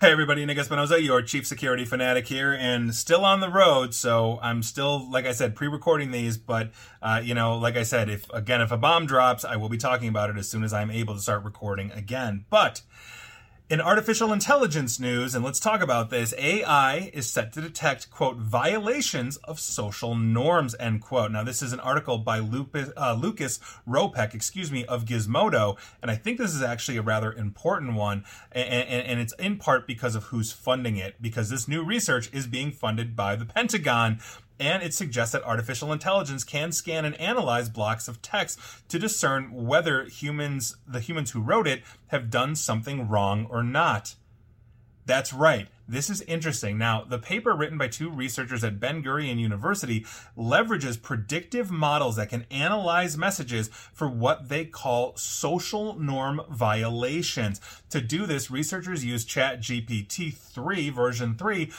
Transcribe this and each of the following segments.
Hey everybody, Nick Espinosa, your chief security fanatic here, and still on the road. So I'm still, like I said, pre-recording these. But uh, you know, like I said, if again, if a bomb drops, I will be talking about it as soon as I'm able to start recording again. But in artificial intelligence news, and let's talk about this, AI is set to detect, quote, violations of social norms, end quote. Now, this is an article by Lupus, uh, Lucas Ropek, excuse me, of Gizmodo, and I think this is actually a rather important one, and, and, and it's in part because of who's funding it, because this new research is being funded by the Pentagon, and it suggests that artificial intelligence can scan and analyze blocks of text to discern whether humans, the humans who wrote it, have done something wrong or not. That's right. This is interesting. Now, the paper written by two researchers at Ben Gurion University leverages predictive models that can analyze messages for what they call social norm violations. To do this, researchers use ChatGPT 3 version 3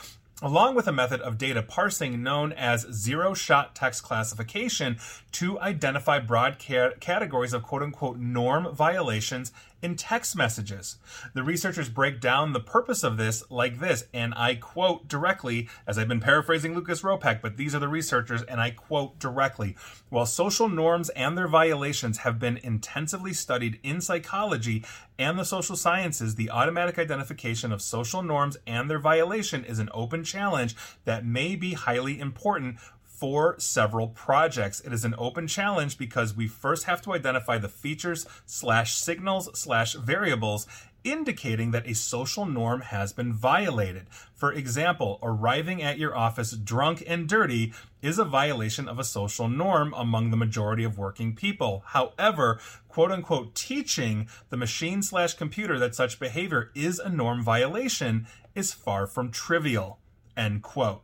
along with a method of data parsing known as zero shot text classification to identify broad ca- categories of quote unquote norm violations in text messages. The researchers break down the purpose of this like this, and I quote directly, as I've been paraphrasing Lucas Ropek, but these are the researchers, and I quote directly While social norms and their violations have been intensively studied in psychology and the social sciences, the automatic identification of social norms and their violation is an open challenge that may be highly important for several projects. It is an open challenge because we first have to identify the features slash signals slash variables indicating that a social norm has been violated. For example, arriving at your office drunk and dirty is a violation of a social norm among the majority of working people. However, quote unquote teaching the machine slash computer that such behavior is a norm violation is far from trivial. End quote.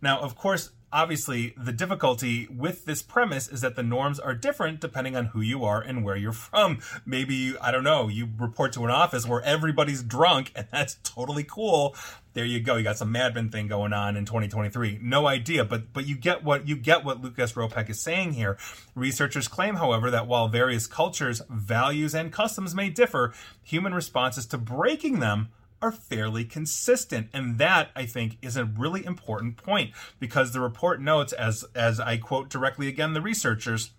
Now, of course, obviously the difficulty with this premise is that the norms are different depending on who you are and where you're from. Maybe, I don't know, you report to an office where everybody's drunk and that's totally cool. There you go. You got some Mad Men thing going on in 2023. No idea, but but you get what you get what Lucas Ropek is saying here. Researchers claim, however, that while various cultures, values, and customs may differ, human responses to breaking them are fairly consistent. And that, I think, is a really important point because the report notes, as, as I quote directly again the researchers,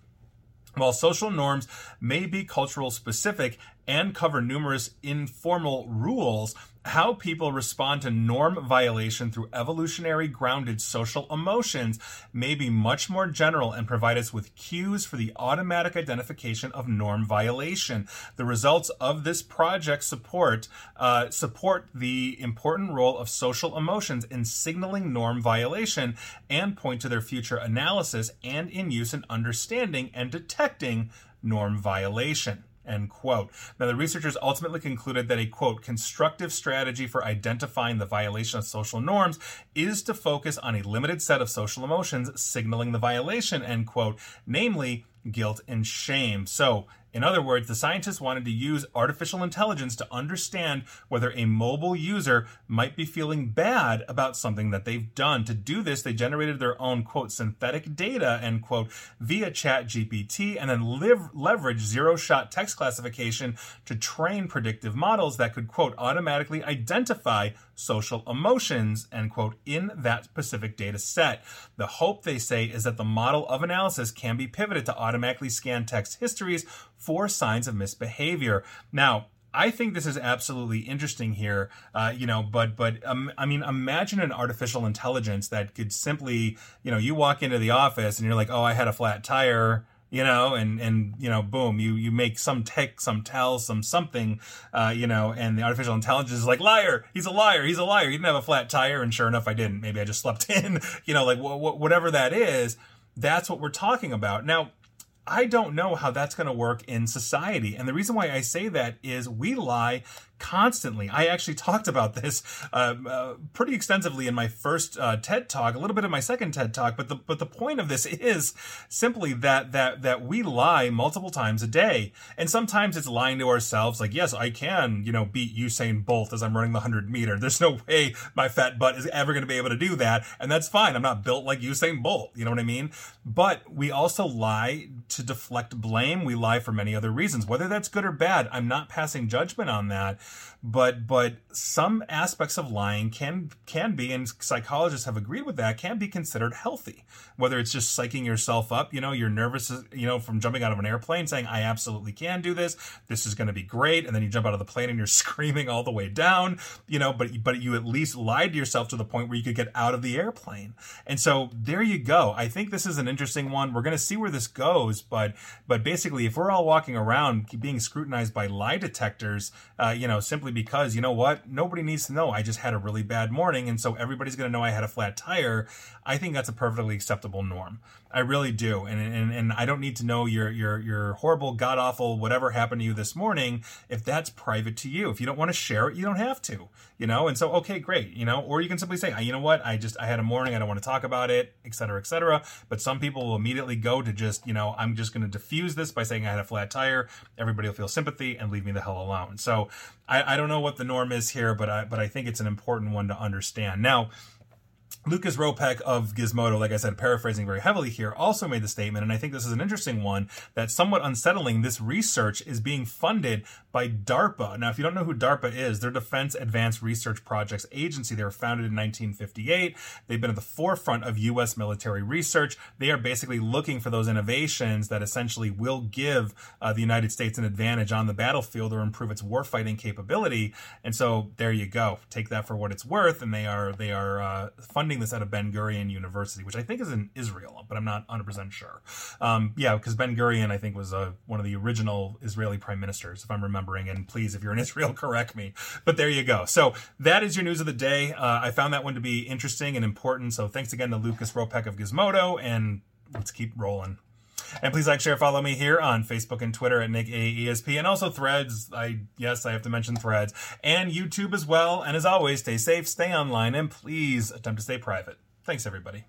while social norms may be cultural specific and cover numerous informal rules, how people respond to norm violation through evolutionary grounded social emotions may be much more general and provide us with cues for the automatic identification of norm violation. The results of this project support uh, support the important role of social emotions in signaling norm violation and point to their future analysis and in use in understanding and detecting norm violation. End quote. Now, the researchers ultimately concluded that a quote constructive strategy for identifying the violation of social norms is to focus on a limited set of social emotions signaling the violation, end quote, namely guilt and shame. So, in other words, the scientists wanted to use artificial intelligence to understand whether a mobile user might be feeling bad about something that they've done. To do this, they generated their own quote synthetic data end quote via chat GPT and then live, leverage zero shot text classification to train predictive models that could quote automatically identify social emotions, end quote, in that specific data set. The hope, they say, is that the model of analysis can be pivoted to automatically scan text histories for signs of misbehavior. Now, I think this is absolutely interesting here, uh, you know. But but um, I mean, imagine an artificial intelligence that could simply, you know, you walk into the office and you're like, oh, I had a flat tire you know, and and you know, boom, you you make some tick, some tell, some something, uh, you know, and the artificial intelligence is like liar, he's a liar, he's a liar. He didn't have a flat tire, and sure enough, I didn't. Maybe I just slept in, you know, like wh- wh- whatever that is. That's what we're talking about now. I don't know how that's going to work in society. And the reason why I say that is we lie constantly. I actually talked about this uh, uh, pretty extensively in my first uh, TED talk, a little bit in my second TED talk. But the but the point of this is simply that that that we lie multiple times a day, and sometimes it's lying to ourselves. Like, yes, I can, you know, beat Usain Bolt as I'm running the hundred meter. There's no way my fat butt is ever going to be able to do that, and that's fine. I'm not built like Usain Bolt. You know what I mean? But we also lie to deflect blame. We lie for many other reasons, whether that's good or bad. I'm not passing judgment on that. But but some aspects of lying can can be and psychologists have agreed with that can be considered healthy. Whether it's just psyching yourself up you know you're nervous you know from jumping out of an airplane saying i absolutely can do this. This is going to be great. And then you jump out of the plane and you're screaming all the way down you know but but you at least lied to yourself to the point where you could get out of the airplane. And so there you go. I think this is an interesting one. We're going to see where this goes but but basically if we're all walking around being scrutinized by lie detectors uh, you know simply because you know what? Nobody needs to know. I just had a really bad morning and so everybody's going to know i had a flat tire. I think that's a perfectly acceptable norm. I really do and and, and i don't need to know your your your horrible god awful whatever happened to you this morning if that's private to you. If you don't want to share it you don't have to you know? And so okay great you know? Or you can simply say you know what? I just i had a morning i don't want to talk about it etc etc but some people will immediately go to just you know i'm just going to diffuse this by saying i had a flat tire. Everybody will feel sympathy and leave me the hell alone. So I, I don't know what the norm is here, but I but I think it's an important one to understand. Now, Lucas Ropek of Gizmodo, like I said, paraphrasing very heavily here, also made the statement, and I think this is an interesting one, that somewhat unsettling, this research is being funded by DARPA. Now, if you don't know who DARPA is, they're Defense Advanced Research Projects Agency. They were founded in 1958. They've been at the forefront of U.S. military research. They are basically looking for those innovations that essentially will give uh, the United States an advantage on the battlefield or improve its warfighting capability. And so there you go. Take that for what it's worth, and they are they are uh, funding funding this out of Ben Gurion University, which I think is in Israel, but I'm not 100% sure. Um, yeah, because Ben Gurion, I think, was uh, one of the original Israeli prime ministers, if I'm remembering. And please, if you're in Israel, correct me. But there you go. So that is your news of the day. Uh, I found that one to be interesting and important. So thanks again to Lucas Ropek of Gizmodo, and let's keep rolling. And please like, share, follow me here on Facebook and Twitter at Nick AESP and also Threads. I yes, I have to mention Threads and YouTube as well. And as always, stay safe, stay online, and please attempt to stay private. Thanks, everybody.